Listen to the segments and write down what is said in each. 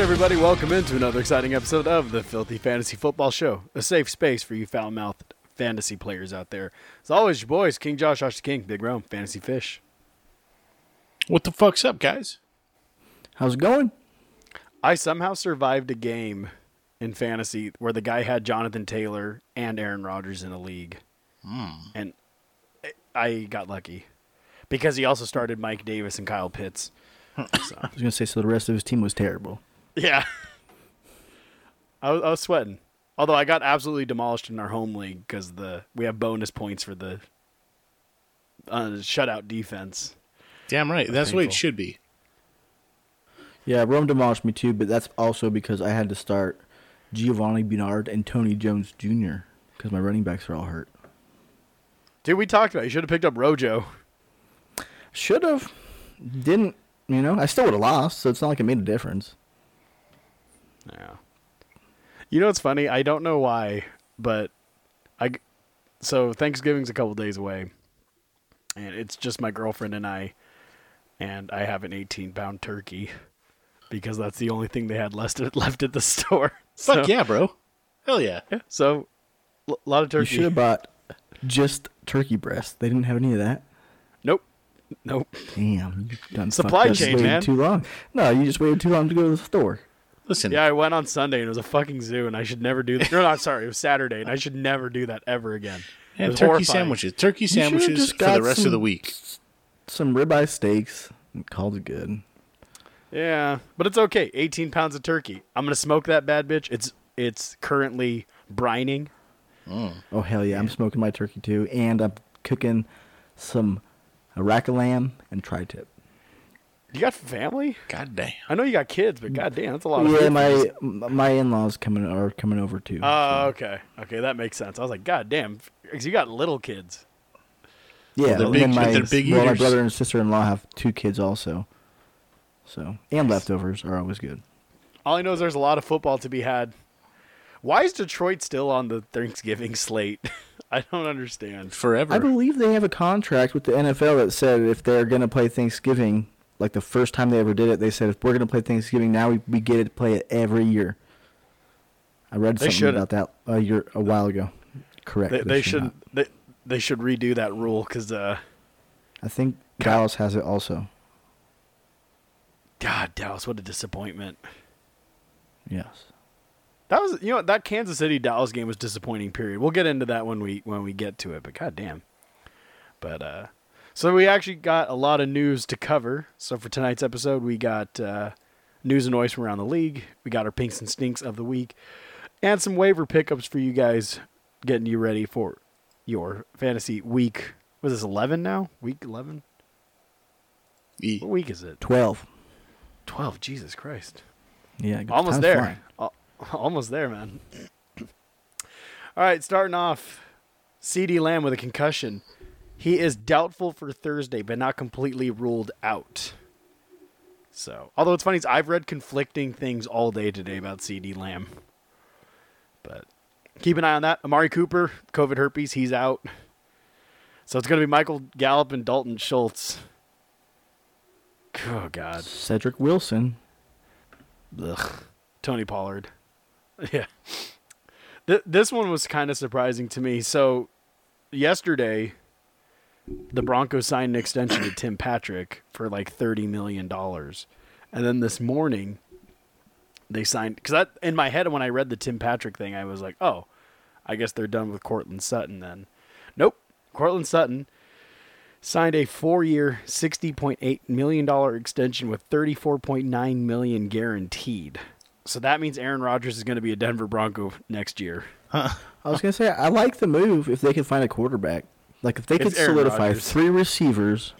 Right, everybody, welcome into another exciting episode of the Filthy Fantasy Football Show, a safe space for you foul mouthed fantasy players out there. As always, your boys, King Josh, Josh the King, Big Rome, Fantasy Fish. What the fuck's up, guys? How's it going? I somehow survived a game in fantasy where the guy had Jonathan Taylor and Aaron Rodgers in a league. Hmm. And I got lucky because he also started Mike Davis and Kyle Pitts. I was gonna say so. The rest of his team was terrible. Yeah. I was, I was sweating. Although I got absolutely demolished in our home league because the we have bonus points for the uh, shutout defense. Damn right. That's the way it should be. Yeah, Rome demolished me too, but that's also because I had to start Giovani Bernard and Tony Jones Jr. because my running backs are all hurt. Dude, we talked about it. you should have picked up Rojo. Should have, didn't. You know, I still would have lost, so it's not like it made a difference. Yeah. You know what's funny? I don't know why, but I so Thanksgiving's a couple days away, and it's just my girlfriend and I, and I have an 18 pound turkey because that's the only thing they had left at, left at the store. Fuck yeah, bro. Hell yeah. Yeah. So a lot of turkey. You should have bought just turkey breast. They didn't have any of that. Nope. Nope. Damn, you done Supply chain, man. Too long. No, you just waited too long to go to the store. Listen, Yeah, I went on Sunday and it was a fucking zoo, and I should never do that. No, no, sorry, it was Saturday, and I should never do that ever again. It and was turkey horrifying. sandwiches. Turkey should've sandwiches just for got the rest of some- the week. Some ribeye steaks. and Called it good. Yeah, but it's okay. 18 pounds of turkey. I'm gonna smoke that bad bitch. It's it's currently brining. Oh hell yeah! I'm smoking my turkey too, and I'm cooking some a rack of lamb and tri-tip. You got family? God damn. I know you got kids, but goddamn, that's a lot of. Yeah, food my my in-laws coming are coming over too. Oh, so- okay, okay, that makes sense. I was like, God damn, because you got little kids. yeah, they're and big- then my they're big well, my eaters. brother and sister-in-law have two kids also. So and leftovers are always good. All I know is there's a lot of football to be had. Why is Detroit still on the Thanksgiving slate? I don't understand. Forever. I believe they have a contract with the NFL that said if they're going to play Thanksgiving, like the first time they ever did it, they said if we're going to play Thanksgiving now, we, we get to play it every year. I read They something shouldn't. about that a year a while ago. Correct. They, they should should they, they should redo that rule because uh, I think Dallas has it also. God, Dallas, what a disappointment. Yes. That was you know that Kansas City Dallas game was disappointing. Period. We'll get into that when we when we get to it. But goddamn. But uh, so we actually got a lot of news to cover. So for tonight's episode, we got uh, news and noise from around the league. We got our pinks and stinks of the week, and some waiver pickups for you guys, getting you ready for your fantasy week. Was this eleven now? Week eleven? E. What week is it? Twelve. Twelve. Jesus Christ. Yeah. Almost there. flying. Almost there, man. All right, starting off, CeeDee Lamb with a concussion. He is doubtful for Thursday, but not completely ruled out. So, although it's funny, I've read conflicting things all day today about CeeDee Lamb. But keep an eye on that. Amari Cooper, COVID herpes, he's out. So it's going to be Michael Gallup and Dalton Schultz. Oh, God. Cedric Wilson. Ugh. Tony Pollard. Yeah. Th- this one was kind of surprising to me. So, yesterday, the Broncos signed an extension to Tim Patrick for like $30 million. And then this morning, they signed. Because that in my head, when I read the Tim Patrick thing, I was like, oh, I guess they're done with Courtland Sutton then. Nope. Courtland Sutton signed a four-year, sixty point eight million dollar extension with thirty-four point nine million guaranteed. So that means Aaron Rodgers is going to be a Denver Bronco next year. I was gonna say I like the move if they can find a quarterback. Like if they could Aaron solidify Rodgers. three receivers,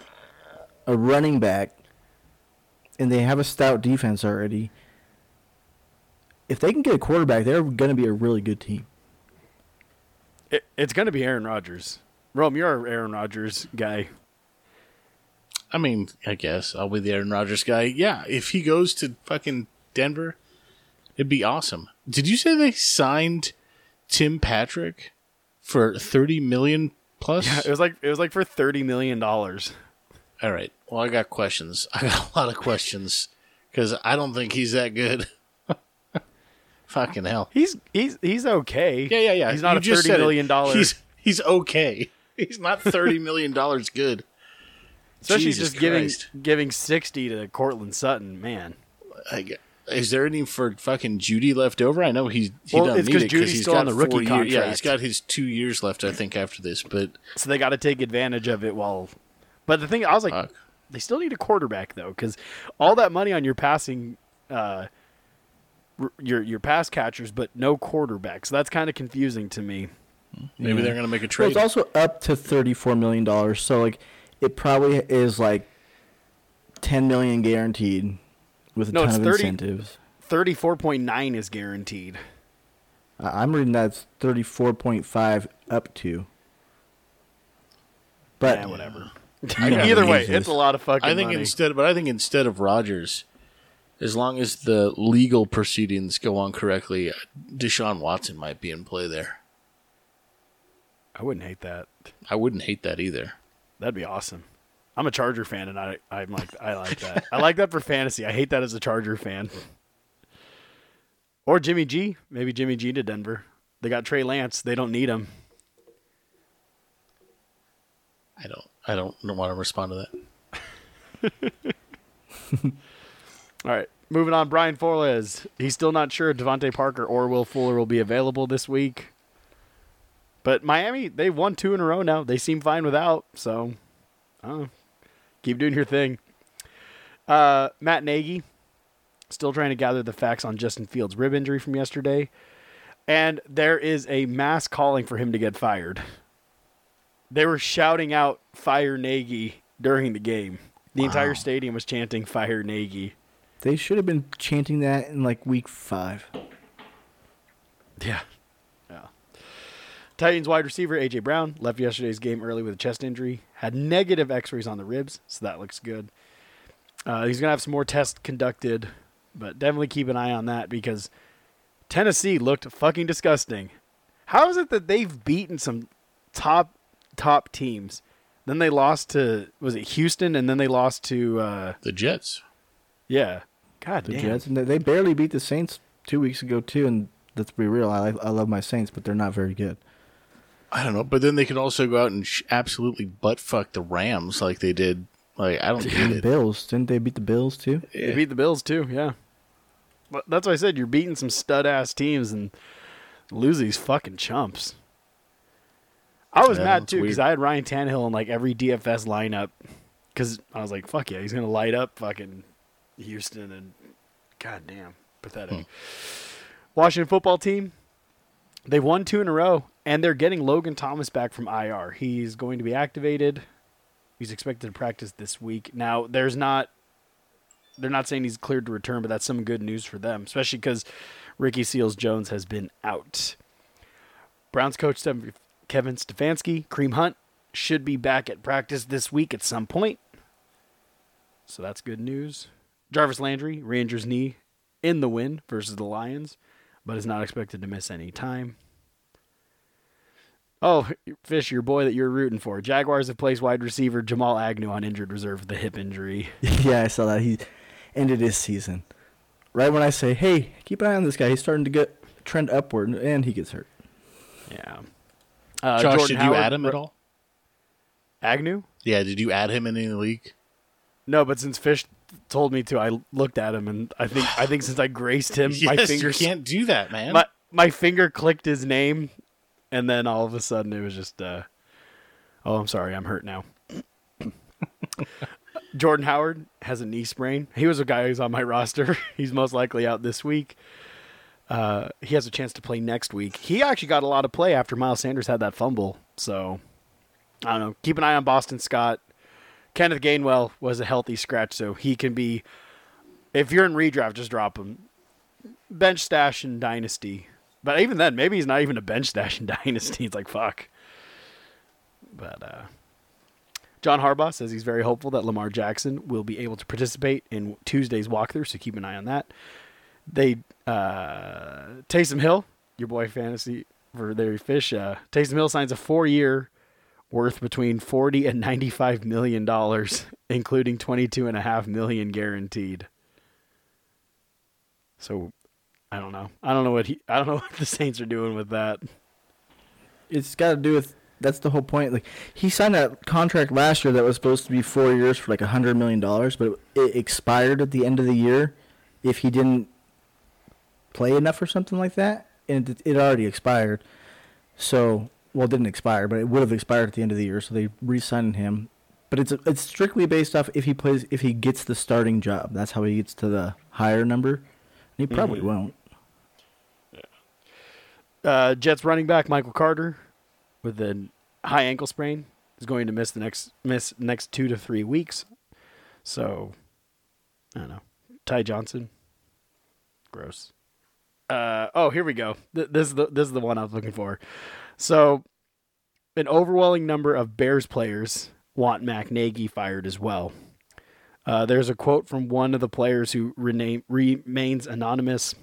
a running back, and they have a stout defense already. If they can get a quarterback, they're gonna be a really good team. It, it's going to be Aaron Rodgers. Rome, you're our Aaron Rodgers guy. I mean, I guess I'll be the Aaron Rodgers guy. Yeah, if he goes to fucking Denver, it'd be awesome. Did you say they signed Tim Patrick for thirty million plus? Yeah, it was like it was like for thirty million dollars. All right. Well, I got questions. I got a lot of questions because I don't think he's that good. Fucking hell. He's he's he's okay. Yeah, yeah, yeah. He's not You a thirty million dollar. He's he's okay. He's not thirty million dollars good. Especially Jesus just giving giving sixty to Courtland Sutton. Man, I get- is there any for fucking Judy left over? I know he's he Well, doesn't need it because Judy's he's still got on the rookie four year- Yeah, he's got his two years left, I think, after this. But so they got to take advantage of it while. But the thing I was like, fuck, they still need a quarterback though, because all that money on your passing, uh, your your pass catchers, but no quarterback. So that's kind of confusing to me. maybe Yeah. they're gonna make a Well, trade. it's also up to thirty-four million dollars. So like, it probably is like ten million guaranteed with a No, ton it's of 30 incentives. Thirty four point nine is guaranteed. I- I'm reading that's thirty-four point five up to. But yeah, whatever. Yeah, Either way, Jesus. it's a lot of fucking I think money. instead, but I think instead of Rodgers, as long as the legal proceedings go on correctly, Deshaun Watson might be in play there. I wouldn't hate that. I wouldn't hate that either. That'd be awesome. I'm a Charger fan, and I I'm like I like that. I like that for fantasy. I hate that as a Charger fan. Or Jimmy G. Maybe Jimmy G to Denver. They got Trey Lance. They don't need him. I don't. I don't want to respond to that. All right, moving on. Brian Flores. He's still not sure if DeVante Parker or Will Fuller will be available this week. But Miami, they've won two in a row now. They seem fine without. So, I don't know. Keep doing your thing. Uh, Matt Nagy, still trying to gather the facts on Justin Fields' rib injury from yesterday. And there is a mass calling for him to get fired. They were shouting out "Fire Nagy" during the game. The entire stadium was chanting "Fire Nagy." they should have been chanting that in like week five. Yeah. Titans wide receiver AJ Brown left yesterday's game early with a chest injury. Had negative X-rays on the ribs, so that looks good. Uh, he's gonna have some more tests conducted, but definitely keep an eye on that because Tennessee looked fucking disgusting. How is it that they've beaten some top top teams? Then they lost to was it Houston, and then they lost to uh, The Jets. yeah. God The damn. Jets and they- they barely beat the Saints two weeks ago too. And let's be real, I I love my Saints, but they're not very good. I don't know, but then they could also go out and sh- absolutely butt fuck the Rams like they did. Like I don't get The it. Bills didn't they beat the Bills too? They beat the Bills too, yeah. But that's why I said you're beating some stud ass teams and lose these fucking chumps. I was Yeah, mad that's too because weird. I had Ryan Tannehill in like every DFS lineup because I was like, fuck yeah, he's gonna light up fucking Houston and god damn pathetic. Hmm. Washington football team, they've won two in a row and they're getting Logan Thomas back from IR. He's going to be activated. He's expected to practice this week. Now, there's not they're not saying he's cleared to return, but that's some good news for them, especially because Ricky Seals Jones has been out. Browns coach Kevin Stefanski, Kareem Hunt, should be back at practice this week at some point. So that's good news. Jarvis Landry re-injures knee in the win versus the Lions, but is not expected to miss any time. Oh, Fish, your boy that you're rooting for. Jaguars have placed wide receiver Jamal Agnew on injured reserve with a hip injury. yeah, I saw that. He ended his season. Right when I say, "Hey, keep an eye on this guy. He's starting to get trend upward," and he gets hurt. Yeah. Uh, Josh, Jordan did you Howard- add him at all? Agnew? Yeah, did you add him in any league? No, but since Fish told me to, I looked at him, and I think I think since I graced him, my yes, fingers you can't do that, man. my my finger clicked his name, and then all of a sudden it was just, uh, oh, I'm sorry, I'm hurt now. Jordan Howard has a knee sprain. He was a guy who's on my roster. He's most likely out this week. Uh, he has a chance to play next week. He actually got a lot of play after Miles Sanders had that fumble. So I don't know. Keep an eye on Boston Scott. Kenneth Gainwell was a healthy scratch, so he can be. If you're in redraft, just drop him. Bench stash and dynasty. But even then, maybe he's not even a bench stash in Dynasty. It's like, fuck. But uh, John Harbaugh says he's very hopeful that Lamar Jackson will be able to participate in Tuesday's walkthrough, so keep an eye on that. They uh, Taysom Hill, your boy fantasy for Larry Fish. Uh, Taysom Hill signs a four-year worth between forty and ninety-five million dollars, including twenty-two and a half million guaranteed. So, I don't know. I don't know what he. I don't know what the Saints are doing with that. It's got to do with that's the whole point. Like he signed that contract last year that was supposed to be four years for like a hundred million dollars, but it, it expired at the end of the year if he didn't play enough or something like that, and it, it already expired. So well, it didn't expire, but it would have expired at the end of the year. So they re-signed him. But it's it's strictly based off if he plays if he gets the starting job. That's how he gets to the higher number. And he probably mm-hmm. won't. Uh, Jets running back Michael Carter with a high ankle sprain is going to miss the next miss next two to three weeks. So I don't know. Ty Johnson, gross. Uh, oh, here we go. Th- This is the this is the one I was looking for. So, an overwhelming number of Bears players want Mac Nagy fired as well. Uh, there's a quote from one of the players who rename, remains anonymous.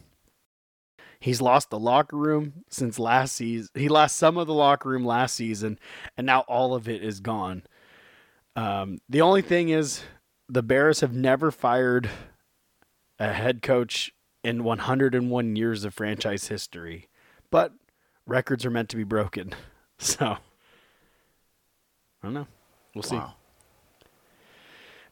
He's lost the locker room since last season. He lost some of the locker room last season, and now all of it is gone. Um, the only thing is, the Bears have never fired a head coach in 101 years of franchise history, but records are meant to be broken. So, I don't know. We'll see. Wow.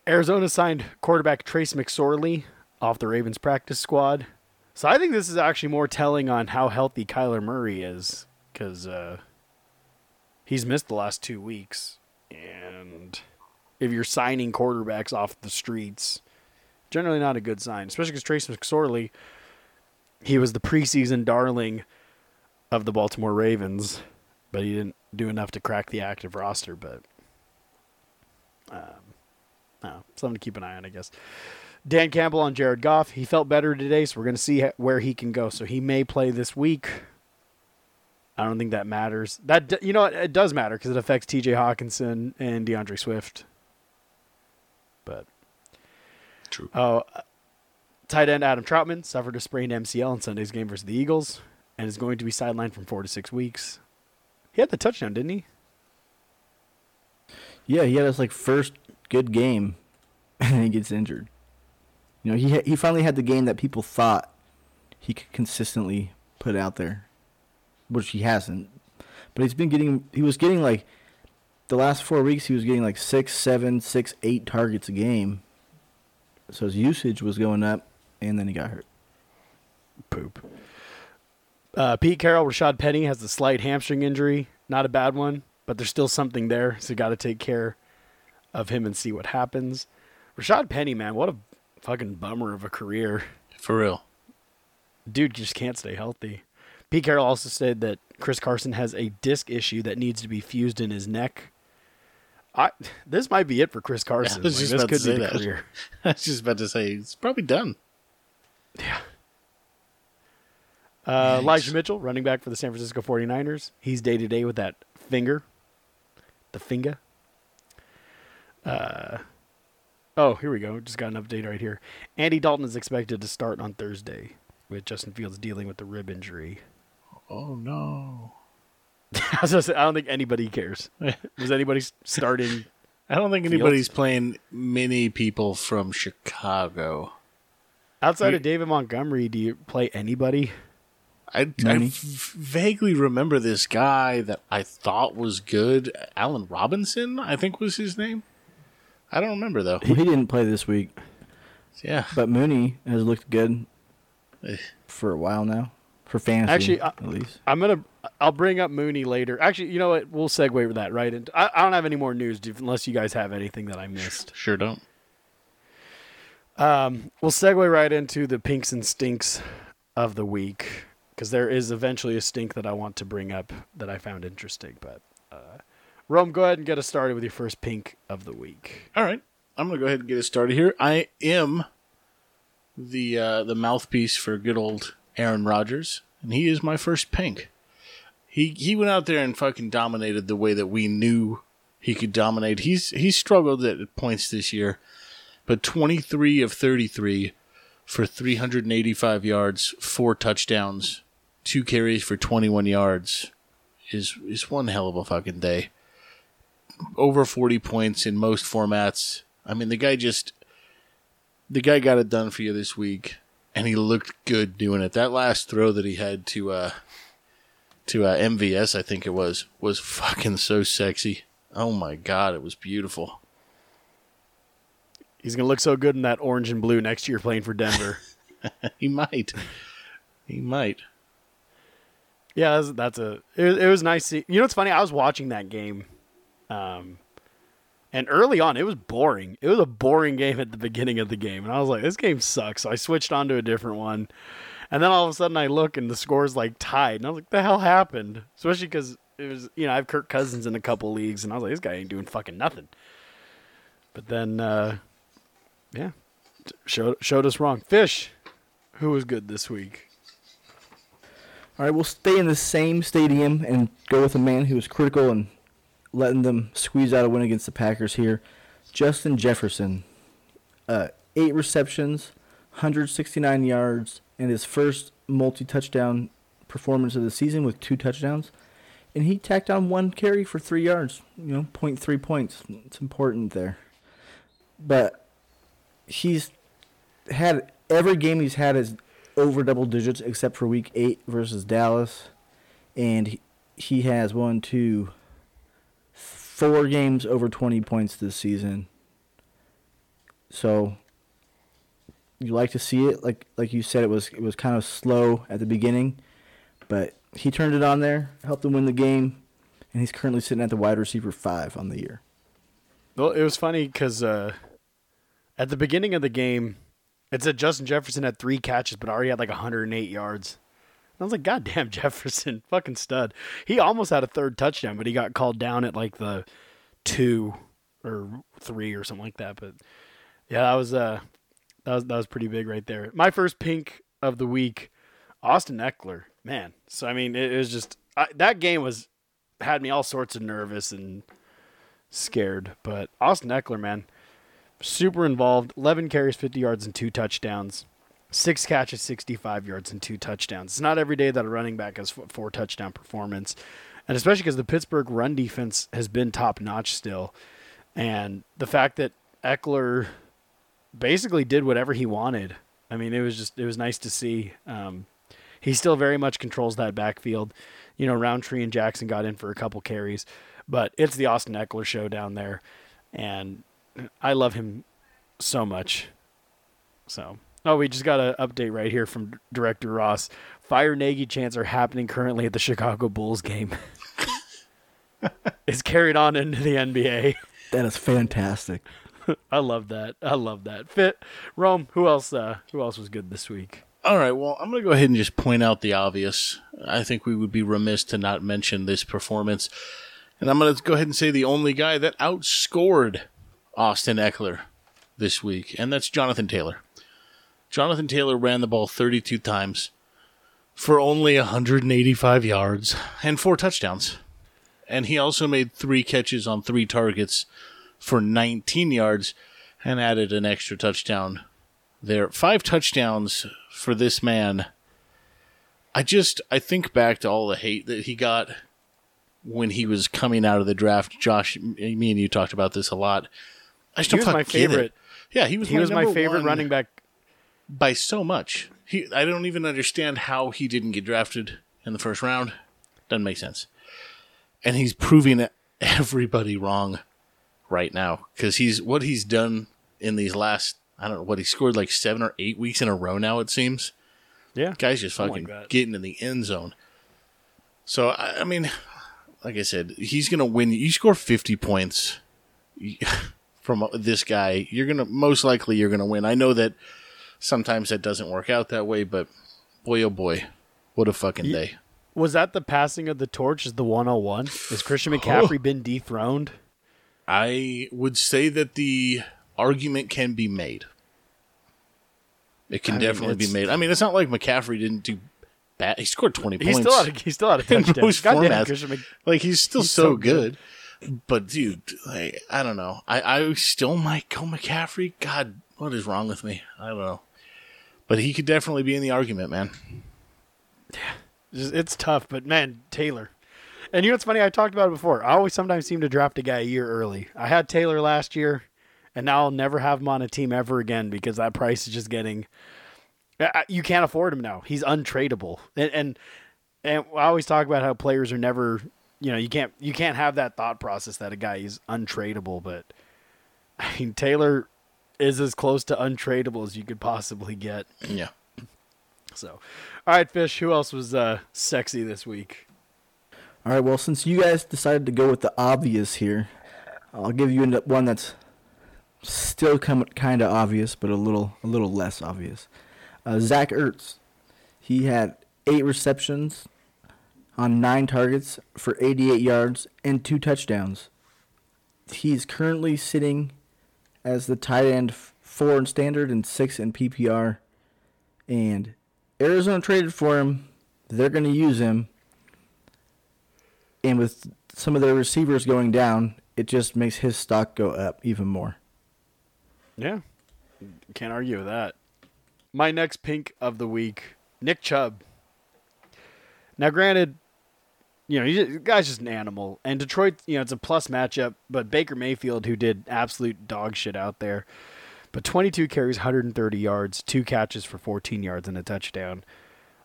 Arizona signed quarterback Trace McSorley off the Ravens practice squad. So I think this is actually more telling on how healthy Kyler Murray is because uh, he's missed the last two weeks. And if you're signing quarterbacks off the streets, generally not a good sign, especially because Trace McSorley, he was the preseason darling of the Baltimore Ravens, but he didn't do enough to crack the active roster. But um, no, something to keep an eye on, I guess. Dan Campbell on Jared Goff. He felt better today, so we're going to see where he can go. So he may play this week. I don't think that matters. That you know what? it does matter because it affects T.J. Hockenson and D'Andre Swift. But True. oh, uh, tight end Adam Trautman suffered a sprained MCL in Sunday's game versus the Eagles and is going to be sidelined from four to six weeks. He had the touchdown, didn't he? Yeah, he had his like first good game, and then he gets injured. You know, he he finally had the game that people thought he could consistently put out there, which he hasn't. But he's been getting. He was getting like the last four weeks. He was getting like six, seven, six, eight targets a game. So his usage was going up, and then he got hurt. poop. Uh, Pete Carroll, Rashad Penny has a slight hamstring injury. Not a bad one, but there's still something there. So you got to take care of him and see what happens. Rashad Penny, man, what a fucking bummer of a career. For real. Dude just can't stay healthy. Pete Carroll also said that Chris Carson has a disc issue that needs to be fused in his neck. I this might be it for Chris Carson. was Like, this could be the that. career. I was just about to say it's probably done. Yeah. Uh. Elijah Mitchell, running back for the San Francisco 49ers. He's day to day with that finger. The finger. Uh, oh, here we go. Just got an update right here. Andy Dalton is expected to start on Thursday with Justin Fields dealing with the rib injury. Oh no. I, was say, I don't think anybody cares. Was anybody starting? I don't think Fields? anybody's playing many people from Chicago. Outside You- of David Montgomery, do you play anybody? I, I vaguely remember this guy that I thought was good. Allen Robinson, I think was his name. I don't remember though. Well, he didn't play this week, Yeah. but Mooney has looked good Eh. for a while now, for fantasy Actually, I- at least. I'm gonna. I'll bring up Mooney later. Actually, you know what? We'll segue with that right into. I, I don't have any more news unless you guys have anything that I missed. Sure don't. Um, we'll segue right into the pinks and stinks of the week because there is eventually a stink that I want to bring up that I found interesting. But Rome, go ahead and get us started with your first pink of the week. All right. I'm gonna go ahead and get us started here. I am the uh, the mouthpiece for good old Aaron Rodgers and he is my first pink. He he went out there and fucking dominated the way that we knew he could dominate. He's he's struggled at points this year, but 23 of 33 for 385 yards, four touchdowns, two carries for 21 yards is is one hell of a fucking day. Over 40 points in most formats. I mean, the guy just the guy got it done for you this week and he looked good doing it. That last throw that he had to uh to uh, MVS, I think it was, was fucking so sexy. Oh my god, it was beautiful. He's gonna look so good in that orange and blue next year playing for Denver. he might. He might. Yeah, that's, that's a. It, it was nice. See, you know, what's funny. I was watching that game, um, and early on, it was boring. It was a boring game at the beginning of the game, and I was like, "This game sucks." So I switched on to a different one, and then all of a sudden, I look and the score's like tied, and I was like, "The hell happened?" Especially because it was, you know, I have Kirk Cousins in a couple leagues, and I was like, "This guy ain't doing fucking nothing." But then, uh, yeah, showed showed us wrong. Fish, who was good this week? All right, we'll stay in the same stadium and go with a man who was critical and letting them squeeze out a win against the Packers here. Justin Jefferson, uh, eight receptions, 169 yards, and his first multi-touchdown performance of the season with two touchdowns. And he tacked on one carry for three yards. You know, 0.3 points. It's important there. But he's had every game he's had is over double digits except for week eight versus Dallas, and he, he has one, two, four games over twenty points this season. So you like to see it, like like you said, it was it was kind of slow at the beginning, but he turned it on there, helped them win the game, and he's currently sitting at the wide receiver five on the year. Well, it was funny because uh, at the beginning of the game, it said Justin Jefferson had three catches, but already had like 108 yards. I was like, God damn, Jefferson, fucking stud. He almost had a third touchdown, but he got called down at like the two or three or something like that. But yeah, that was uh, that was that was pretty big right there. My first pink of the week, Austin Ekeler, man. So I mean, it, it was just I, that game was had me all sorts of nervous and scared. But Austin Ekeler, man, super involved. 11 carries, 50 yards, and two touchdowns. Six catches, 65 yards, and two touchdowns. It's not every day that a running back has four touchdown performance. And especially because the Pittsburgh run defense has been top notch still. And the fact that Ekeler basically did whatever he wanted. I mean, it was just, it was nice to see. Um, he still very much controls that backfield. You know, Rountree and Jackson got in for a couple carries, but it's the Austin Ekeler show down there. And I love him so much. So, oh, we just got an update right here from Director Ross. Fire Nagy chants are happening currently at the Chicago Bulls game. it's carried on into the NBA. That is fantastic. I love that. I love that. Fit Rome. Who else? Uh, who else was good this week? All right. Well, I'm going to go ahead and just point out the obvious. I think we would be remiss to not mention this performance, and I'm going to go ahead and say the only guy that outscored Austin Ekeler this week, and that's Jonathan Taylor. Jonathan Taylor ran the ball 32 times for only 185 yards and four touchdowns. And he also made three catches on three targets for 19 yards and added an extra touchdown there. Five touchdowns for this man. I just I think back to all the hate that he got when he was coming out of the draft. Josh, me and you talked about this a lot. I He was my favorite. It. Yeah, he was. He my was my favorite one running back. By so much. He, I don't even understand how he didn't get drafted in the first round. Doesn't make sense. And he's proving everybody wrong right now because he's what he's done in these last. I don't know what he scored like seven or eight weeks in a row now. It seems. Yeah, Guys just fucking like getting in the end zone. So I, I mean, like I said, he's gonna win. You score fifty points from this guy, you're gonna most likely you're gonna win. I know that sometimes that doesn't work out that way, but boy oh boy, what a fucking day! Was that the passing of the torch? Is the 101? Has Christian oh. McCaffrey been dethroned? I would say that the argument can be made. It can I mean, definitely be made. I mean, it's not like McCaffrey didn't do bad. He scored twenty He's points. still out. Of, he's still out of in touchdown. most formats. Mc- like he's still He's so, so good. good. But dude, like I don't know. I I still might go McCaffrey. God, what is wrong with me? I don't know. But he could definitely be in the argument, man. Yeah. It's tough, but man, Taylor. And you know what's funny? I talked about it before. I always sometimes seem to draft a guy a year early. I had Taylor last year, and now I'll never have him on a team ever again because that price is just getting. You can't afford him now. He's untradeable, and and and I always talk about how players are never. You know, you can't you can't have that thought process that a guy is untradeable. But I mean, Taylor is as close to untradeable as you could possibly get. Yeah. So, all right, Fish. Who else was uh, sexy this week? All right. Well, since you guys decided to go with the obvious here, I'll give you one that's still kind of obvious, but a little a little less obvious. Uh, Zach Ertz, he had eight receptions on nine targets for 88 yards and two touchdowns. He's currently sitting as the tight end four in standard and six in PPR, and Arizona traded for him. They're going to use him and with some of their receivers going down, it just makes his stock go up even more. Yeah, can't argue with that. My next pink of the week, Nick Chubb. Now, granted, you know, he's, guy's just an animal, and Detroit, you know, it's a plus matchup. But Baker Mayfield, who did absolute dog shit out there, but 22 carries, 130 yards, two catches for 14 yards and a touchdown.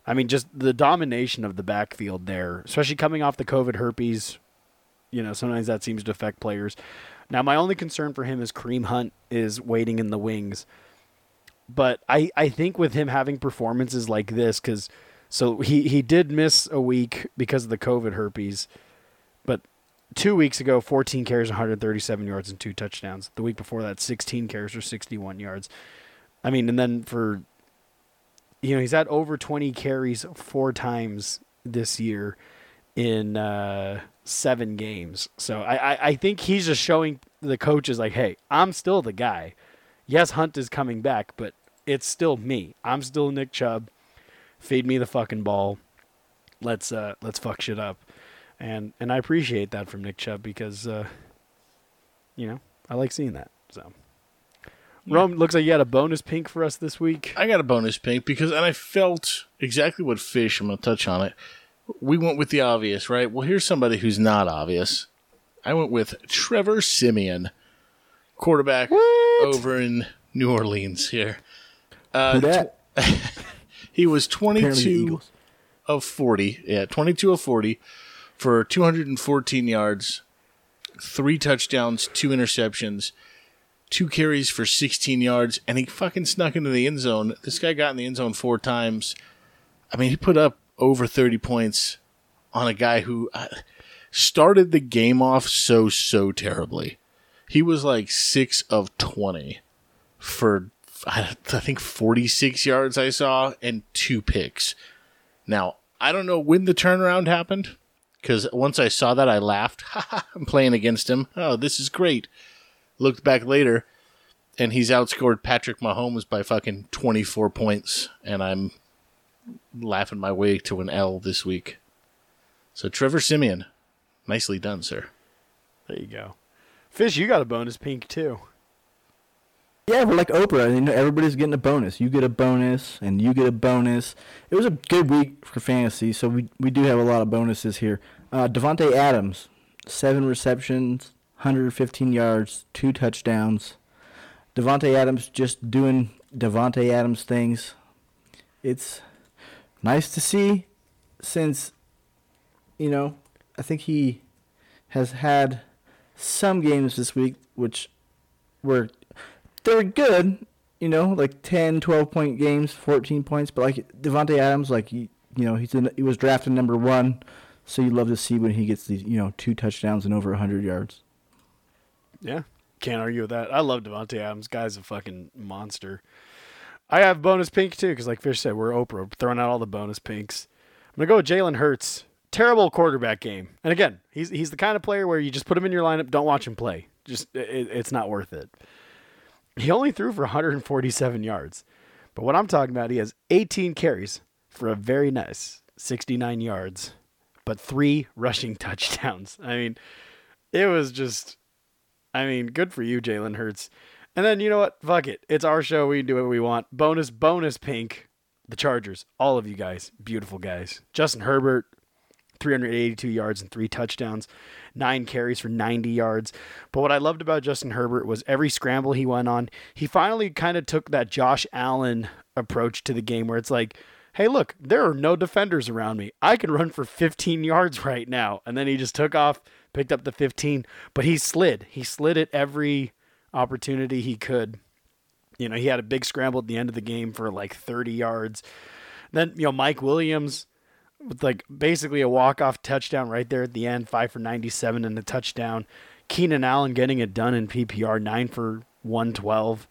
I mean, just the domination of the backfield there, especially coming off the COVID herpes. You know, sometimes that seems to affect players. Now, my only concern for him is Kareem Hunt is waiting in the wings. But I, I think with him having performances like this, because so he, he did miss a week because of the COVID herpes, but two weeks ago, 14 carries, 137 yards, and two touchdowns. The week before that, 16 carries for 61 yards. I mean, and then for, you know, he's had over 20 carries four times this year in uh, seven games. So I, I, I think he's just showing the coaches, like, hey, I'm still the guy. Yes, Hunt is coming back, but it's still me. I'm still Nick Chubb. Feed me the fucking ball. Let's uh let's fuck shit up. And and I appreciate that from Nick Chubb because uh you know, I like seeing that. So Rome looks like you had a bonus pink for us this week. I got a bonus pink because, and I felt exactly what fish. I'm going to touch on it. We went with the obvious, right? Well, here's somebody who's not obvious. I went with Trevor Siemian, quarterback over in New Orleans. Here, uh? he was 22 of 40. Yeah, 22 of 40 for 214 yards, three touchdowns, two interceptions, two carries for 16 yards, and he fucking snuck into the end zone. This guy got in the end zone four times. I mean, he put up over 30 points on a guy who uh, started the game off so, so terribly. He was like 6 of 20 for, I I think, 46 yards I saw and two picks. Now, I don't know when the turnaround happened because once I saw that, I laughed. I'm playing against him. Oh, this is great. Looked back later, and he's outscored Patrick Mahomes by fucking 24 points, and I'm laughing my way to an L this week. So, Trevor Siemian, nicely done, sir. There you go. Fish, you got a bonus pink too. Yeah, we're like Oprah. You know, everybody's getting a bonus. You get a bonus, and you get a bonus. It was a good week for fantasy, so we we do have a lot of bonuses here. Uh, Davante Adams, seven receptions, 115 yards, two touchdowns. Davante Adams just doing Davante Adams things. It's nice to see, since you know I think he has had some games this week which were they're good, you know, like 10, 12 point games, 14 points, but like Davante Adams like he, you know, he's in, he was drafted number 1, so you love to see when he gets these, you know, two touchdowns and over 100 yards. Yeah, can't argue with that. I love Davante Adams. Guy's a fucking monster. I have bonus pink too because, like Fish said, we're Oprah throwing out all the bonus pinks. I'm gonna go with Jalen Hurts. Terrible quarterback game, and again, he's he's the kind of player where you just put him in your lineup, don't watch him play. Just it, it's not worth it. He only threw for 147 yards, but what I'm talking about, he has 18 carries for a very nice 69 yards, but three rushing touchdowns. I mean, it was just, I mean, good for you, Jalen Hurts. And then you know what? Fuck it. It's our show. We do what we want. Bonus, bonus, pink. The Chargers. All of you guys. Beautiful guys. Justin Herbert, 382 yards and three touchdowns, nine carries for 90 yards. But what I loved about Justin Herbert was every scramble he went on, he finally kind of took that Josh Allen approach to the game where it's like, hey, look, there are no defenders around me. I can run for 15 yards right now. And then he just took off, picked up the 15, but he slid. He slid at every opportunity he could. You know, he had a big scramble at the end of the game for like 30 yards. Then, you know, Mike Williams with like basically a walk-off touchdown right there at the end, 5 for 97 and a touchdown. Keenan Allen getting it done in PPR, 9 for 112.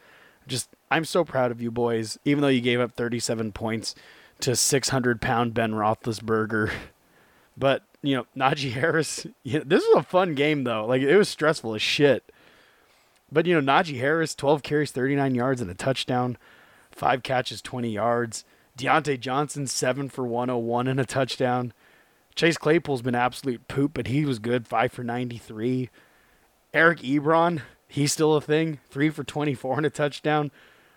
Just I'm so proud of you boys even though you gave up 37 points to 600 pound Ben Roethlisberger. But, you know, Najee Harris, know, this was a fun game though. Like it was stressful as shit. But you know, Najee Harris, 12 carries, 39 yards, and a touchdown, five catches, 20 yards. Diontae Johnson, seven for 101 and a touchdown. Chase Claypool's been absolute poop, but he was good, five for 93. Eric Ebron, he's still a thing, three for 24 and a touchdown.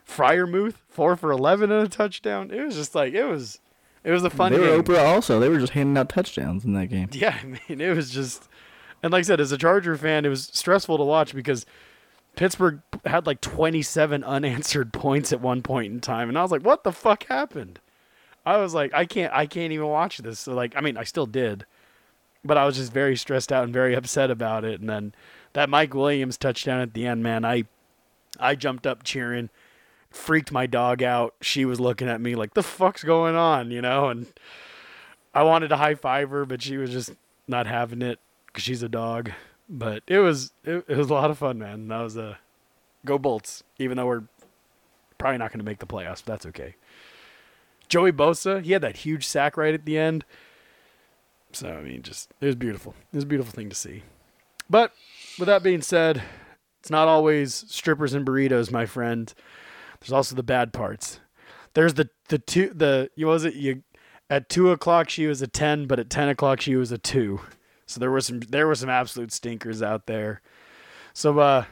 Freiermuth, four for 11 and a touchdown. It was just like, it was. It was a fun game. they game. were Oprah also. They were just handing out touchdowns in that game. Yeah, I mean, it was just, and like I said, as a Charger fan, it was stressful to watch because Pittsburgh had like 27 unanswered points at one point in time, and I was like, "What the fuck happened?" I was like, "I can't, I can't even watch this." So like, I mean, I still did, but I was just very stressed out and very upset about it. And then that Mike Williams touchdown at the end, man, I, I jumped up cheering, freaked my dog out. She was looking at me like, "The fuck's going on?" You know, and I wanted to high five her, but she was just not having it because she's a dog. But it was it, it was a lot of fun, man. That was a go Bolts. Even though we're probably not going to make the playoffs, but that's okay. Joey Bosa, he had that huge sack right at the end. So I mean, just it was beautiful. It was a beautiful thing to see. But with that being said, it's not always strippers and burritos, my friend. There's also the bad parts. There's the the two the you was it you at two o'clock she was a ten, but at ten o'clock she was a two. So there were some there were some absolute stinkers out there. So uh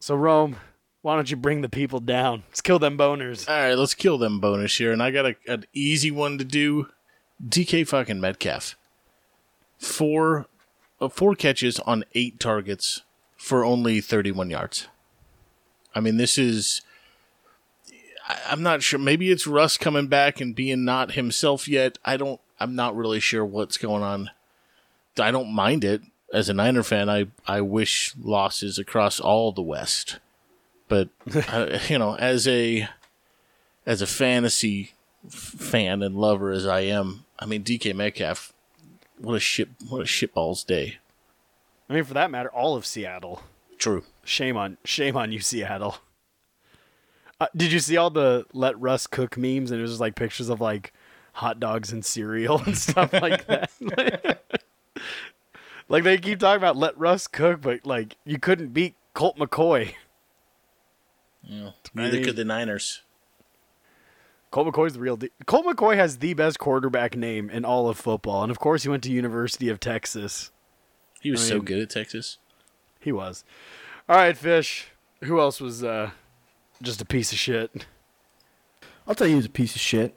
so Rome, why don't you bring the people down? Let's kill them boners. All right, let's kill them bonus here. And I got a, an easy one to do. DK fucking Metcalf. Four, uh, four catches on eight targets for only 31 yards. I mean, this is. I, I'm not sure. Maybe it's Russ coming back and being not himself yet. I don't. I'm not really sure what's going on. I don't mind it. As a Niner fan, I, I wish losses across all the West. But, uh, you know, as a as a fantasy f- fan and lover as I am, I mean DK Metcalf, what a shit, what a shitballs day. I mean, for that matter, all of Seattle. True. Shame on shame on you, Seattle. Uh, did you see all the let Russ cook memes? And it was just like pictures of like hot dogs and cereal and stuff like that. like they keep talking about let Russ cook, but like you couldn't beat Colt McCoy. Yeah. I Neither mean- could the Niners. Colt McCoy's the real deal. Colt McCoy has the best quarterback name in all of football, and of course, he went to University of Texas. He was I so good at Texas. He was. All right, Fish. Who else was uh, just a piece of shit? I'll tell you, he's a piece of shit.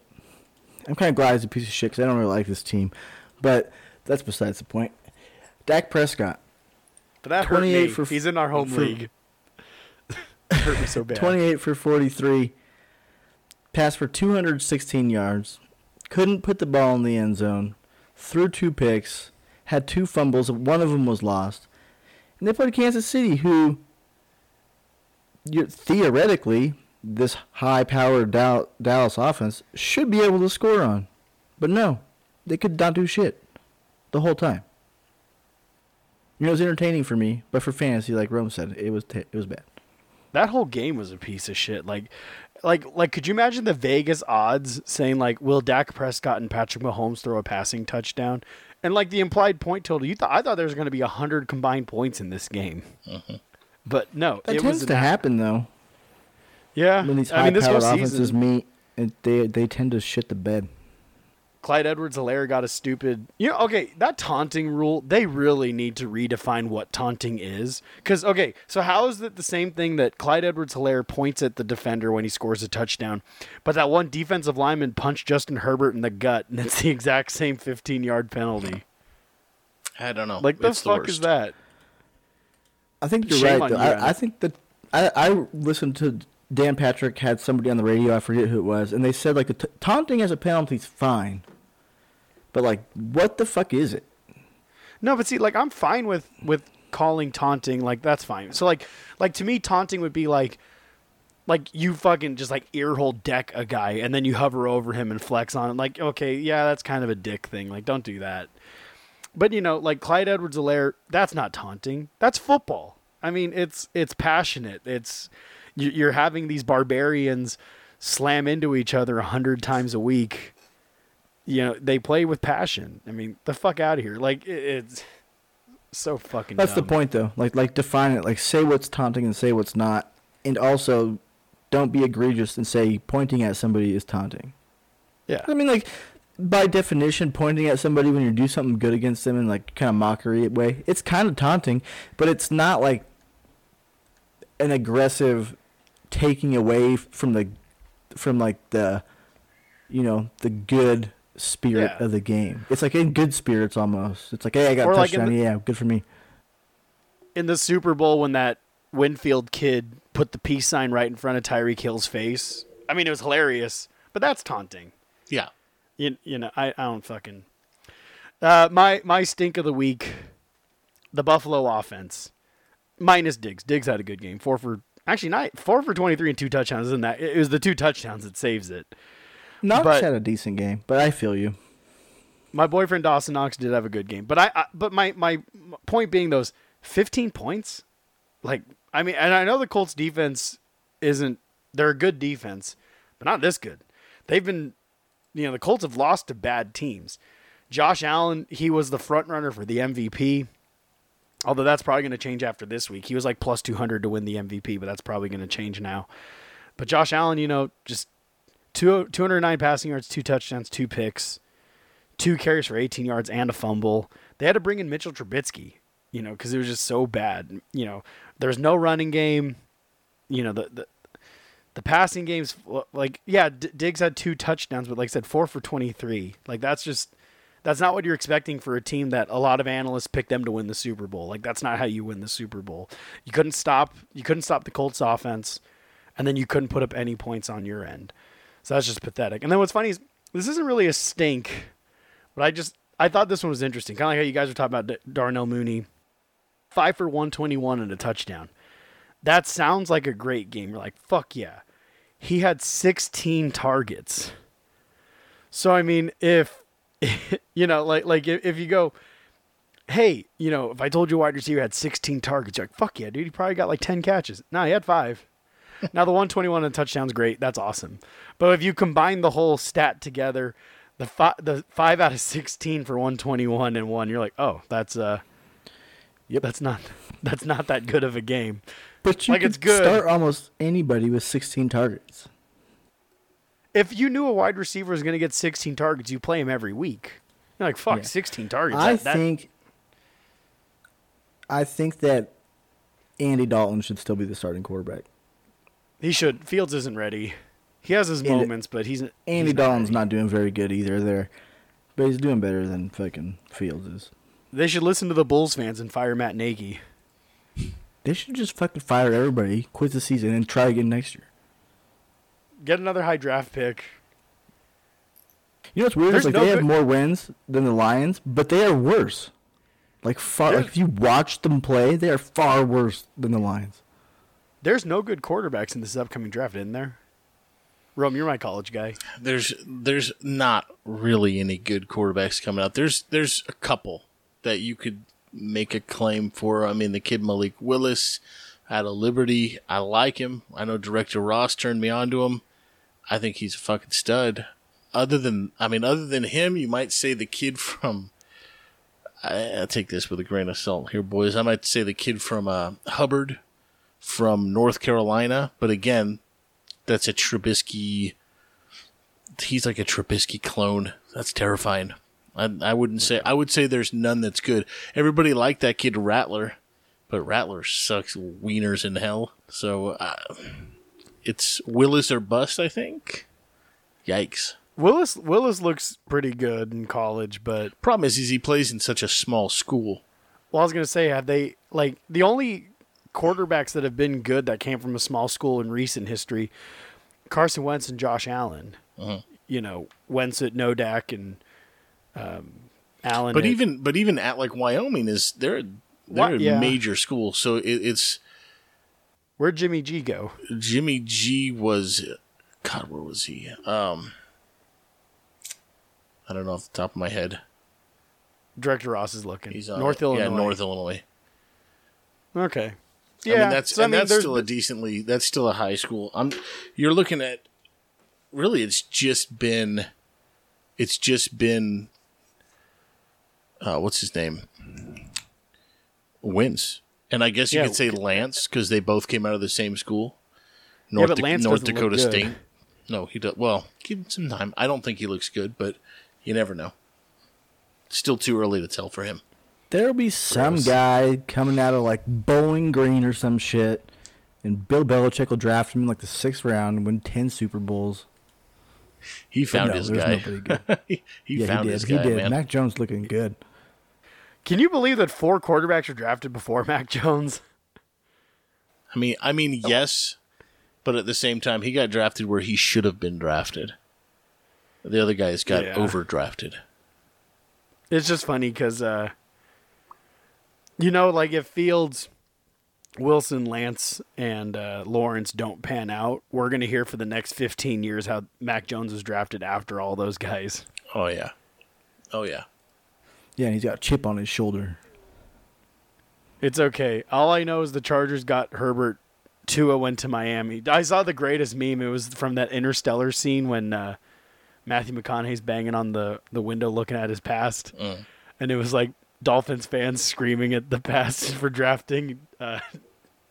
I'm kind of glad he's a piece of shit because I don't really like this team, but that's besides the point. Dak Prescott, But that hurt 28 me. for- He's in our home for- league. hurt me so bad. 28 for 43, passed for 216 yards, couldn't put the ball in the end zone, threw two picks, had two fumbles, one of them was lost. And they played Kansas City, who you theoretically this high-powered Dal- Dallas offense should be able to score on, but no, they could not do shit the whole time. You know, it was entertaining for me, but for fantasy, like Rome said, it was t- it was bad. That whole game was a piece of shit. Like, like, like, could you imagine the Vegas odds saying like, "Will Dak Prescott and Patrick Mahomes throw a passing touchdown?" And like the implied point total, you thought I thought there was going to be hundred combined points in this game, mm-hmm. but no, That it tends was to an- happen though. Yeah, When these I mean, this high-powered offenses season, meet, they they tend to shit the bed. Clyde Edwards Helaire got a stupid. You know, okay, that taunting rule, they really need to redefine what taunting is. Because, okay, so how is it the same thing that Clyde Edwards Helaire points at the defender when he scores a touchdown, but that one defensive lineman punched Justin Herbert in the gut, and it's the exact same 15 yard penalty? I don't know. Like, the It's fuck is that? I think you're Shame right. Though. you, I, I think that I, I listened to Dan Patrick had somebody on the radio. I forget who it was, and they said like the t- taunting as a penalty is fine, but like what the fuck is it? No, but see, like I'm fine with with calling taunting. Like that's fine. So like like to me, taunting would be like like you fucking just like earhole deck a guy and then you hover over him and flex on him. Like okay, yeah, that's kind of a dick thing. Like don't do that. But you know, like Clyde Edwards-Helaire, that's not taunting. That's football. I mean, it's it's passionate. It's you- you're having these barbarians slam into each other a hundred times a week. You know, they play with passion. I mean, the fuck out of here. Like it, it's so fucking. That's the point, though. Like like define it. Like say what's taunting and say what's not, and also don't be egregious and say pointing at somebody is taunting. Yeah. I mean, like by definition, pointing at somebody when you do something good against them in like kind of mockery way, it's kind of taunting, but it's not like an aggressive taking away from the from like the you know the good spirit Yeah. of the game. It's like in good spirits almost. It's like hey, I got Or a like touchdown. the- yeah, good for me. in the Super Bowl when that Winfield kid put the peace sign right in front of Tyreek Hill's face. I mean, it was hilarious, but that's taunting. Yeah. You, you know, I, I don't fucking. Uh, my my stink of the week, the Buffalo offense, minus Diggs. Diggs had a good game. Four for actually not four for twenty three and two touchdowns. Isn't that? It was the two touchdowns that saves it. Knox But- had a decent game, but I feel you. My boyfriend Dawson Knox did have a good game, but I, I but my my point being those 15 points, like I mean, and I know the Colts defense isn't they're a good defense, but not this good. They've been, you know, the Colts have lost to bad teams. Josh Allen, he was the front runner for the MVP. Although that's probably going to change after this week. He was like plus 200 to win the MVP, but that's probably going to change now. But Josh Allen, you know, just two, 209 passing yards, two touchdowns, two picks two carries for 18 yards and a fumble. They had to bring in Mitchell Trubisky, you know, because it was just so bad. You know, there's no running game. You know, the the, the passing games, like, yeah, D- Diggs had two touchdowns, but like I said, four for 23. Like, that's just, that's not what you're expecting for a team that a lot of analysts pick them to win the Super Bowl. Like, that's not how you win the Super Bowl. You couldn't stop, you couldn't stop the Colts offense, and then you couldn't put up any points on your end. So that's just pathetic. And then what's funny is this isn't really a stink but I just I thought this one was interesting. Kind of like how you guys were talking about D- Darnell Mooney, five for one twenty one and a touchdown. That sounds like a great game. You're like, fuck yeah. He had sixteen targets. So I mean, if you know, like like if, if you go, hey, you know, if I told you wide receiver had sixteen targets, you're like, fuck yeah, dude, he probably got like ten catches. No, he had five. Now the one twenty one and touchdown's great. That's awesome. But if you combine the whole stat together, the five the five out of sixteen for one twenty one and one, you're like, oh, that's uh, Yep. that's not that's not that good of a game. But you Like, could it's good. start almost anybody with 16 targets. If you knew a wide receiver was going to get sixteen targets, you play him every week. You're like, fuck, Yeah. sixteen targets. I That- that- think I think that Andy Dalton should still be the starting quarterback. He should. Fields isn't ready. He has his Andy- moments, but he's Andy he's Dalton's not doing very good either there. But he's doing better than fucking Fields is. They should listen to the Bulls fans and fire Matt Nagy. They should just fucking fire everybody, quit the season, and try again next year. Get another high draft pick. You know what's weird? There's like no they have more wins than the Lions, but they are worse. Like far, There's- like if you watch them play, they are far worse than the Lions. There's no good quarterbacks in this upcoming draft, isn't there? Rome, you're my college guy. There's there's not really any good quarterbacks coming out. There's there's a couple that you could make a claim for. I mean, the kid Malik Willis out of Liberty. I like him. I know Director Ross turned me on to him. I think he's a fucking stud. Other than, I mean, other than him, you might say the kid from. I, I take this with a grain of salt here, boys. I might say the kid from uh, Hubbard from North Carolina, but again, that's a Trubisky. He's like a Trubisky clone. that's terrifying. I, I wouldn't say I would say there's none that's good. Everybody liked that kid Rattler, but Rattler sucks wieners in hell. So uh, it's Willis or bust, I think. Yikes. Willis Willis looks pretty good in college, but Problem is, is he plays in such a small school. well, I was gonna say, have they like the only quarterbacks that have been good that came from a small school in recent history? Carson Wentz and Josh Allen. Uh-huh. You know, Wentz at Nodak and um, Allen. But at- even but even at like Wyoming is they're they're What? a Yeah. major school, so it, it's where'd Jimmy G go? Jimmy G was God, where was he? Um, I don't know off the top of my head. Director Ross is looking. He's on North it. Illinois. Yeah, North Illinois. Okay. I Yeah, mean that's so, I and mean, that's still a decently that's still a high school. I'm you're looking at really it's just been it's just been uh what's his name? Wentz. And I guess you Yeah. could say Lance because they both came out of the same school. Yeah, North, Dak- Lance North Dakota. State. No, he does. Well, give him some time. I don't think he looks good, but you never know. Still too early to tell for him. There'll be some Gross. guy coming out of like Bowling Green or some shit, and Bill Belichick will draft him in like the sixth round and win ten Super Bowls. He found no, his guy. nobody good. he he yeah, found he his did. guy, he did. man. Mac Jones looking good. Can you believe that four quarterbacks were drafted before Mac Jones? I mean, I mean, yes, but at the same time, he got drafted where he should have been drafted. The other guys got Yeah. overdrafted. It's just funny because, uh, you know, like if Fields, Wilson, Lance, and uh, Lawrence don't pan out, we're going to hear for the next 15 years how Mac Jones was drafted after all those guys. Oh yeah, oh yeah. Yeah, and he's got a chip on his shoulder. It's okay. All I know is the Chargers got Herbert. Tua went to Miami. I saw the greatest meme. It was from that Interstellar scene when uh, Matthew McConaughey's banging on the, the window looking at his past. Mm. And it was like Dolphins fans screaming at the pass for drafting uh,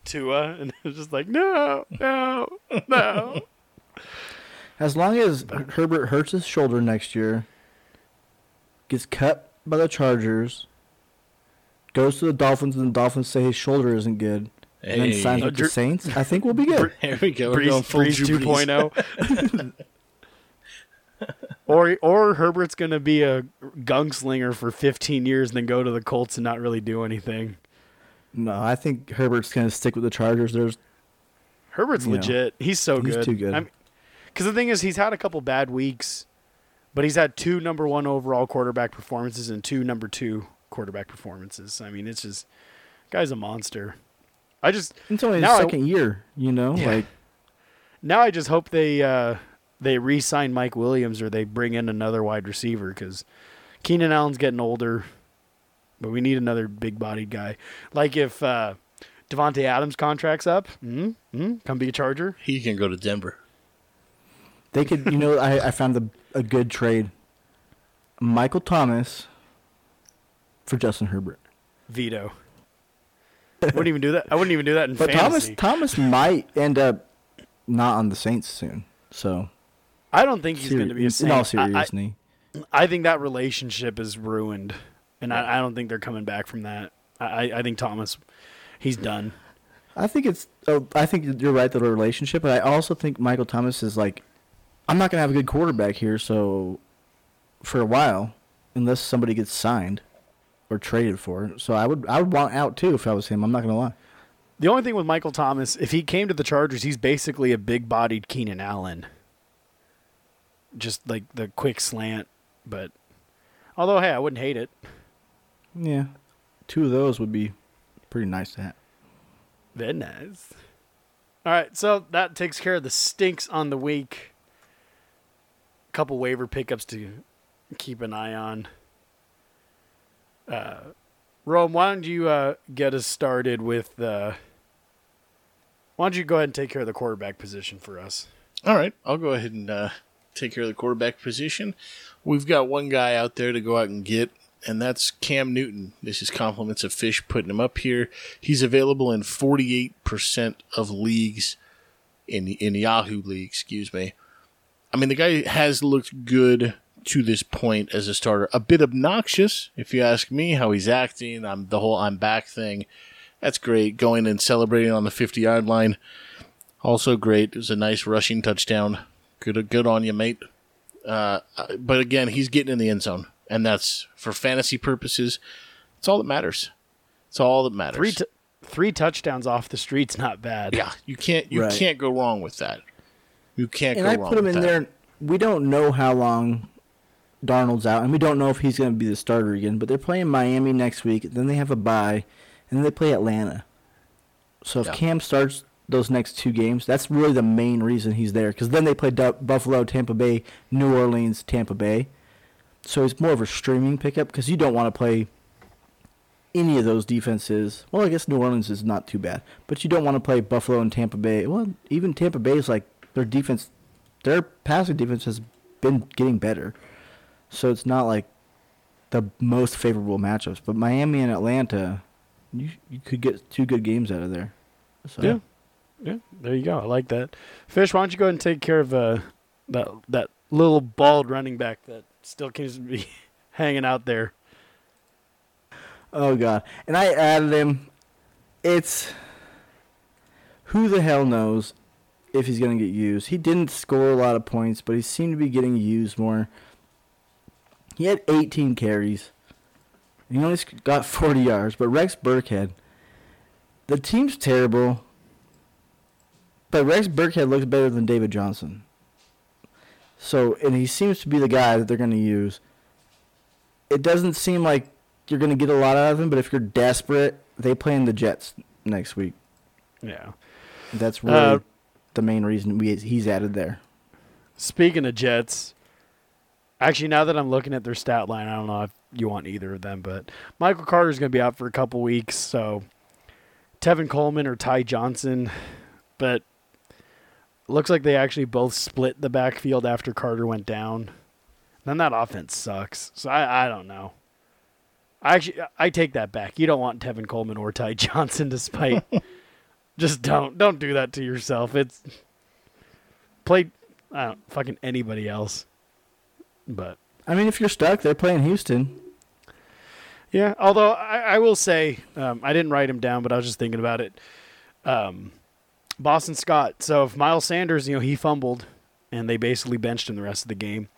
Tua. And it was just like, no, no, no. As long as Herbert hurts his shoulder next year, gets cut by the Chargers, goes to the Dolphins, and the Dolphins say his shoulder isn't good, and then signs with the Saints, I think we'll be good. Here we go. We're going Brees, full Brees 2.0. or or Herbert's going to be a gunslinger for 15 years and then go to the Colts and not really do anything. No, I think Herbert's going to stick with the Chargers. There's Herbert's You know, legit. he's so he's good. too good. Because the thing is, he's had a couple bad weeks, but he's had two number one overall quarterback performances and two number two quarterback performances. I mean, it's just guy's a monster. I just it's only his Now I- second year, you know. Yeah. Like now I just hope they uh, they re-sign Mike Williams or they bring in another wide receiver because Keenan Allen's getting older, but we need another big-bodied guy. Like if uh, Davante Adams' contract's up, mm mm come be a Charger. He can go to Denver. they could, you know, I, I found a, a good trade. Michael Thomas for Justin Herbert. Veto. wouldn't even do that. I wouldn't even do that in But fantasy. Thomas Thomas might end up not on the Saints soon. So I don't think he's seri- going to be a in Saint. all I- seriousness. I, I think that relationship is ruined, and I, I don't think they're coming back from that. I, I- think Thomas, he's done. I think it's. Oh, I think you're right. That the relationship, but I also think Michael Thomas is like, I'm not gonna have a good quarterback here, so for a while, unless somebody gets signed or traded for it. So I would, I would want out too if I was him. I'm not gonna lie. The only thing with Michael Thomas, if he came to the Chargers, he's basically a big-bodied Keenan Allen. Just like the quick slant, but although hey, I wouldn't hate it. Yeah, two of those would be pretty nice to have. Very nice. All right, so that takes care of the stinks on the week. Couple waiver pickups to keep an eye on. Uh, Rome, why don't you uh, get us started with? Uh, why don't you go ahead and take care of the quarterback position for us? All right, I'll go ahead and uh, take care of the quarterback position. We've got one guy out there to go out and get, and that's Cam Newton. This is compliments of Fish putting him up here. He's available in 48% of leagues in in Yahoo League, excuse me. I mean, the guy has looked good to this point as a starter. A bit obnoxious, if you ask me, how he's acting. I'm the whole I'm back thing. That's great. Going and celebrating on the 50 yard line. Also great. It was a nice rushing touchdown. Good, good on you, mate. Uh, but again, he's getting in the end zone, and that's for fantasy purposes. It's all that matters. It's all that matters. Three t- three touchdowns off the street's not bad. yeah, you can't you Right. can't go wrong with that. You can't and go I wrong. put him in that. there. We don't know how long Darnold's out, and we don't know if he's going to be the starter again. But they're playing Miami next week. Then they have a bye, and then they play Atlanta. So if Yeah. Cam starts those next two games, that's really the main reason he's there. Because then they play Du- Buffalo, Tampa Bay, New Orleans, Tampa Bay. So it's more of a streaming pickup because you don't want to play any of those defenses. Well, I guess New Orleans is not too bad, but you don't want to play Buffalo and Tampa Bay. Well, even Tampa Bay is like their defense, their passing defense has been getting better, so it's not like the most favorable matchups. But Miami and Atlanta, you you could get two good games out of there. So. Yeah. Yeah, there you go. I like that. Fish, why don't you go ahead and take care of uh, that that little bald running back that still seems to be hanging out there. Oh god. And I added him. It's who the hell knows if he's going to get used. He didn't score a lot of points, but he seemed to be getting used more. He had 18 carries. He only got 40 yards, but Rex Burkhead the team's terrible. But Rex Burkhead looks better than David Johnson. So, and he seems to be the guy that they're going to use. It doesn't seem like you're going to get a lot out of him, but if you're desperate, they play in the Jets next week. Yeah. That's really Uh, the main reason we he's added there. Speaking of Jets, actually, now that I'm looking at their stat line, I don't know if you want either of them, but Michael Carter's going to be out for a couple weeks, so Tevin Coleman or Ty Johnson, but looks like they actually both split the backfield after Carter went down. Then that offense sucks, so I, I don't know. I actually I take that back. You don't want Tevin Coleman or Ty Johnson despite just don't don't do that to yourself. It's play I don't fucking anybody else. But I mean, if you're stuck, they're playing Houston. yeah, although I, I will say um, I didn't write him down, but I was just thinking about it. Um, Boston Scott. So if Miles Sanders, you know, he fumbled, and they basically benched him the rest of the game.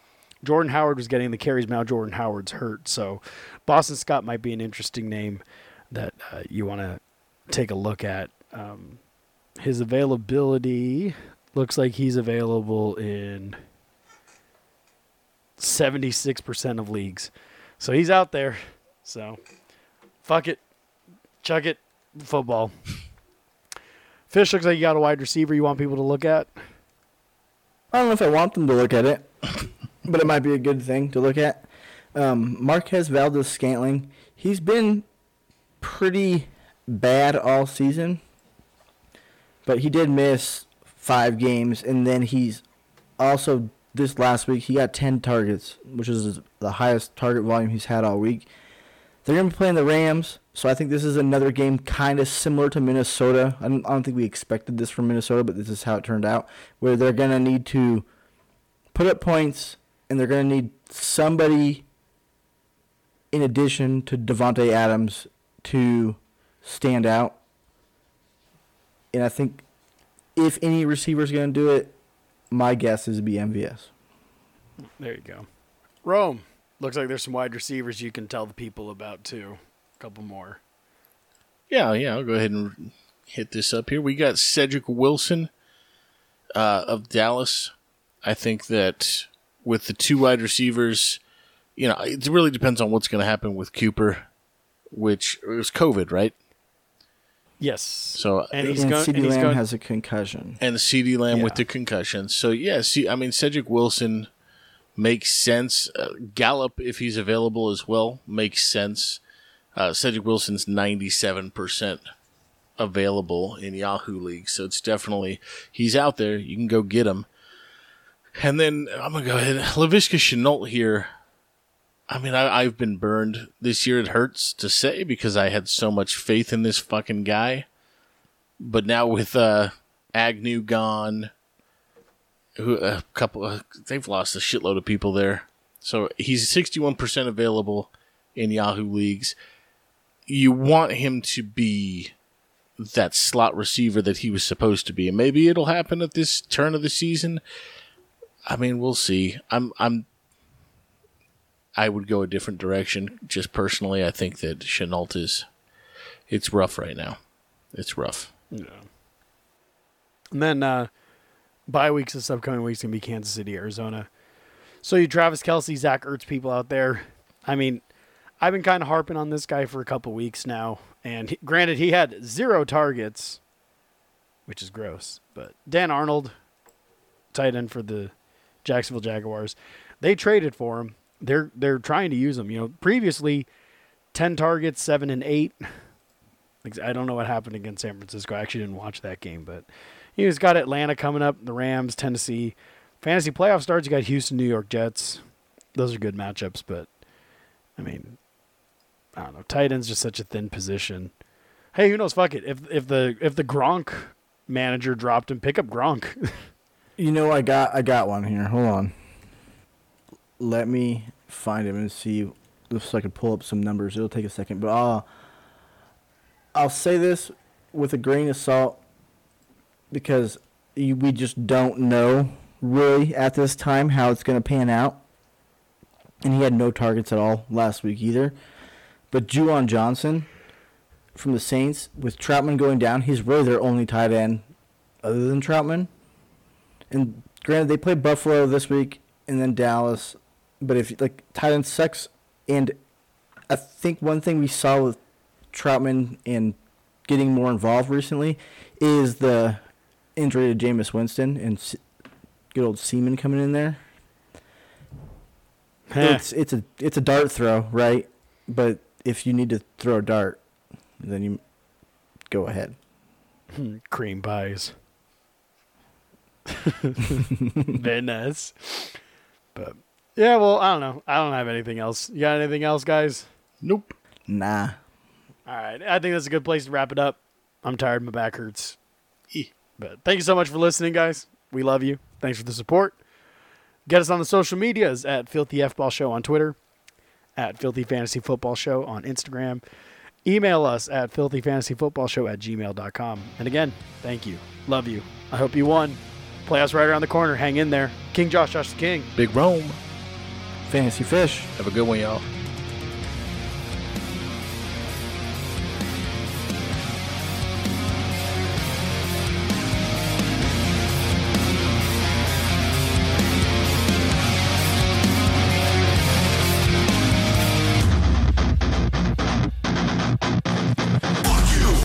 Jordan Howard was getting the carries. Now Jordan Howard's hurt, so Boston Scott might be an interesting name that uh, you want to take a look at. Um, his availability looks like he's available in seventy-six percent of leagues, so he's out there. So, fuck it, chuck it, football. Fish looks like you got a wide receiver you want people to look at. I don't know if I want them to look at it, but it might be a good thing to look at. Um, Marquez Valdes-Scantling, he's been pretty bad all season, but he did miss five games, and then he's also this last week he got ten targets, which is the highest target volume he's had all week. They're gonna be playing the Rams, so I think this is another game kind of similar to Minnesota. I don't, I don't think we expected this from Minnesota, but this is how it turned out, where they're gonna need to put up points, and they're gonna need somebody in addition to Davante Adams to stand out. And I think if any receiver's gonna do it, my guess is to be MVS. There you go. Rome. Looks like there's some wide receivers you can tell the people about too. A couple more. Yeah, yeah. I'll go ahead and hit this up here. We got Cedric Wilson uh, of Dallas. I think that with the two wide receivers, you know, it really depends on what's going to happen with Cooper, which it was COVID, right? Yes. So and he's and going. CeeDee And he's Lamb going. has a concussion. and CeeDee Lamb with the concussion. So yeah, see, I mean, Cedric Wilson makes sense. Uh, Gallup, if he's available as well, makes sense. Uh, Cedric Wilson's ninety-seven percent available in Yahoo League, so it's definitely he's out there. You can go get him. And then I'm gonna go ahead. Laviska Shenault here. I mean, I, I've been burned this year. It hurts to say because I had so much faith in this fucking guy. But now with uh, Agnew gone, who a couple, uh, they've lost a shitload of people there. So he's 61% available in Yahoo leagues. You want him to be that slot receiver that he was supposed to be. And maybe it'll happen at this turn of the season. I mean, we'll see. I'm I'm I would go a different direction. Just personally, I think that Shenault is it's rough right now. It's rough. Yeah. And then uh bye weeks this upcoming week's gonna be Kansas City, Arizona. So you Travis Kelce, Zach Ertz people out there. I mean, I've been kind of harping on this guy for a couple weeks now, and he, granted he had zero targets, which is gross. But Dan Arnold, tight end for the Jacksonville Jaguars, they traded for him. They're they're trying to use him. You know, previously, ten targets, seven and eight. I don't know what happened against San Francisco. I actually didn't watch that game, but he's got Atlanta coming up, the Rams, Tennessee. Fantasy playoff starts. You got Houston, New York Jets. Those are good matchups, but I mean, I don't know. Tight end's just such a thin position. Hey, who knows? Fuck it. If if the if the Gronk manager dropped him, pick up Gronk. You know, I got I got one here. Hold on. Let me find him and see if I can pull up some numbers. It'll take a second, but I'll I'll say this with a grain of salt because we just don't know really at this time how it's going to pan out. And he had no targets at all last week either. But Juwan Johnson from the Saints, with Trautman going down, he's really their only tight end other than Trautman. And granted, they play Buffalo this week and then Dallas. But if like tight end sucks, and I think one thing we saw with Trautman and getting more involved recently is the injury to Jameis Winston and S- good old Siemian coming in there. It's it's a it's a dart throw, right? But if you need to throw a dart, then you go ahead. Cream pies. Very nice. But yeah, well, I don't know. I don't have anything else. You got anything else, guys? Nope. Nah. All right. I think that's a good place to wrap it up. I'm tired. My back hurts. But thank you so much for listening, guys. We love you. Thanks for the support. Get us on the social medias at Filthy F Ball Show on Twitter, at Filthy Fantasy Football Show on Instagram. Email us at filthyfantasyfootballshow at gmail.com. And again, thank you. Love you. I hope you won. Playoffs right around the corner. Hang in there. King Josh, Josh the King. Big Rome. Fantasy fish. Have a good one, y'all.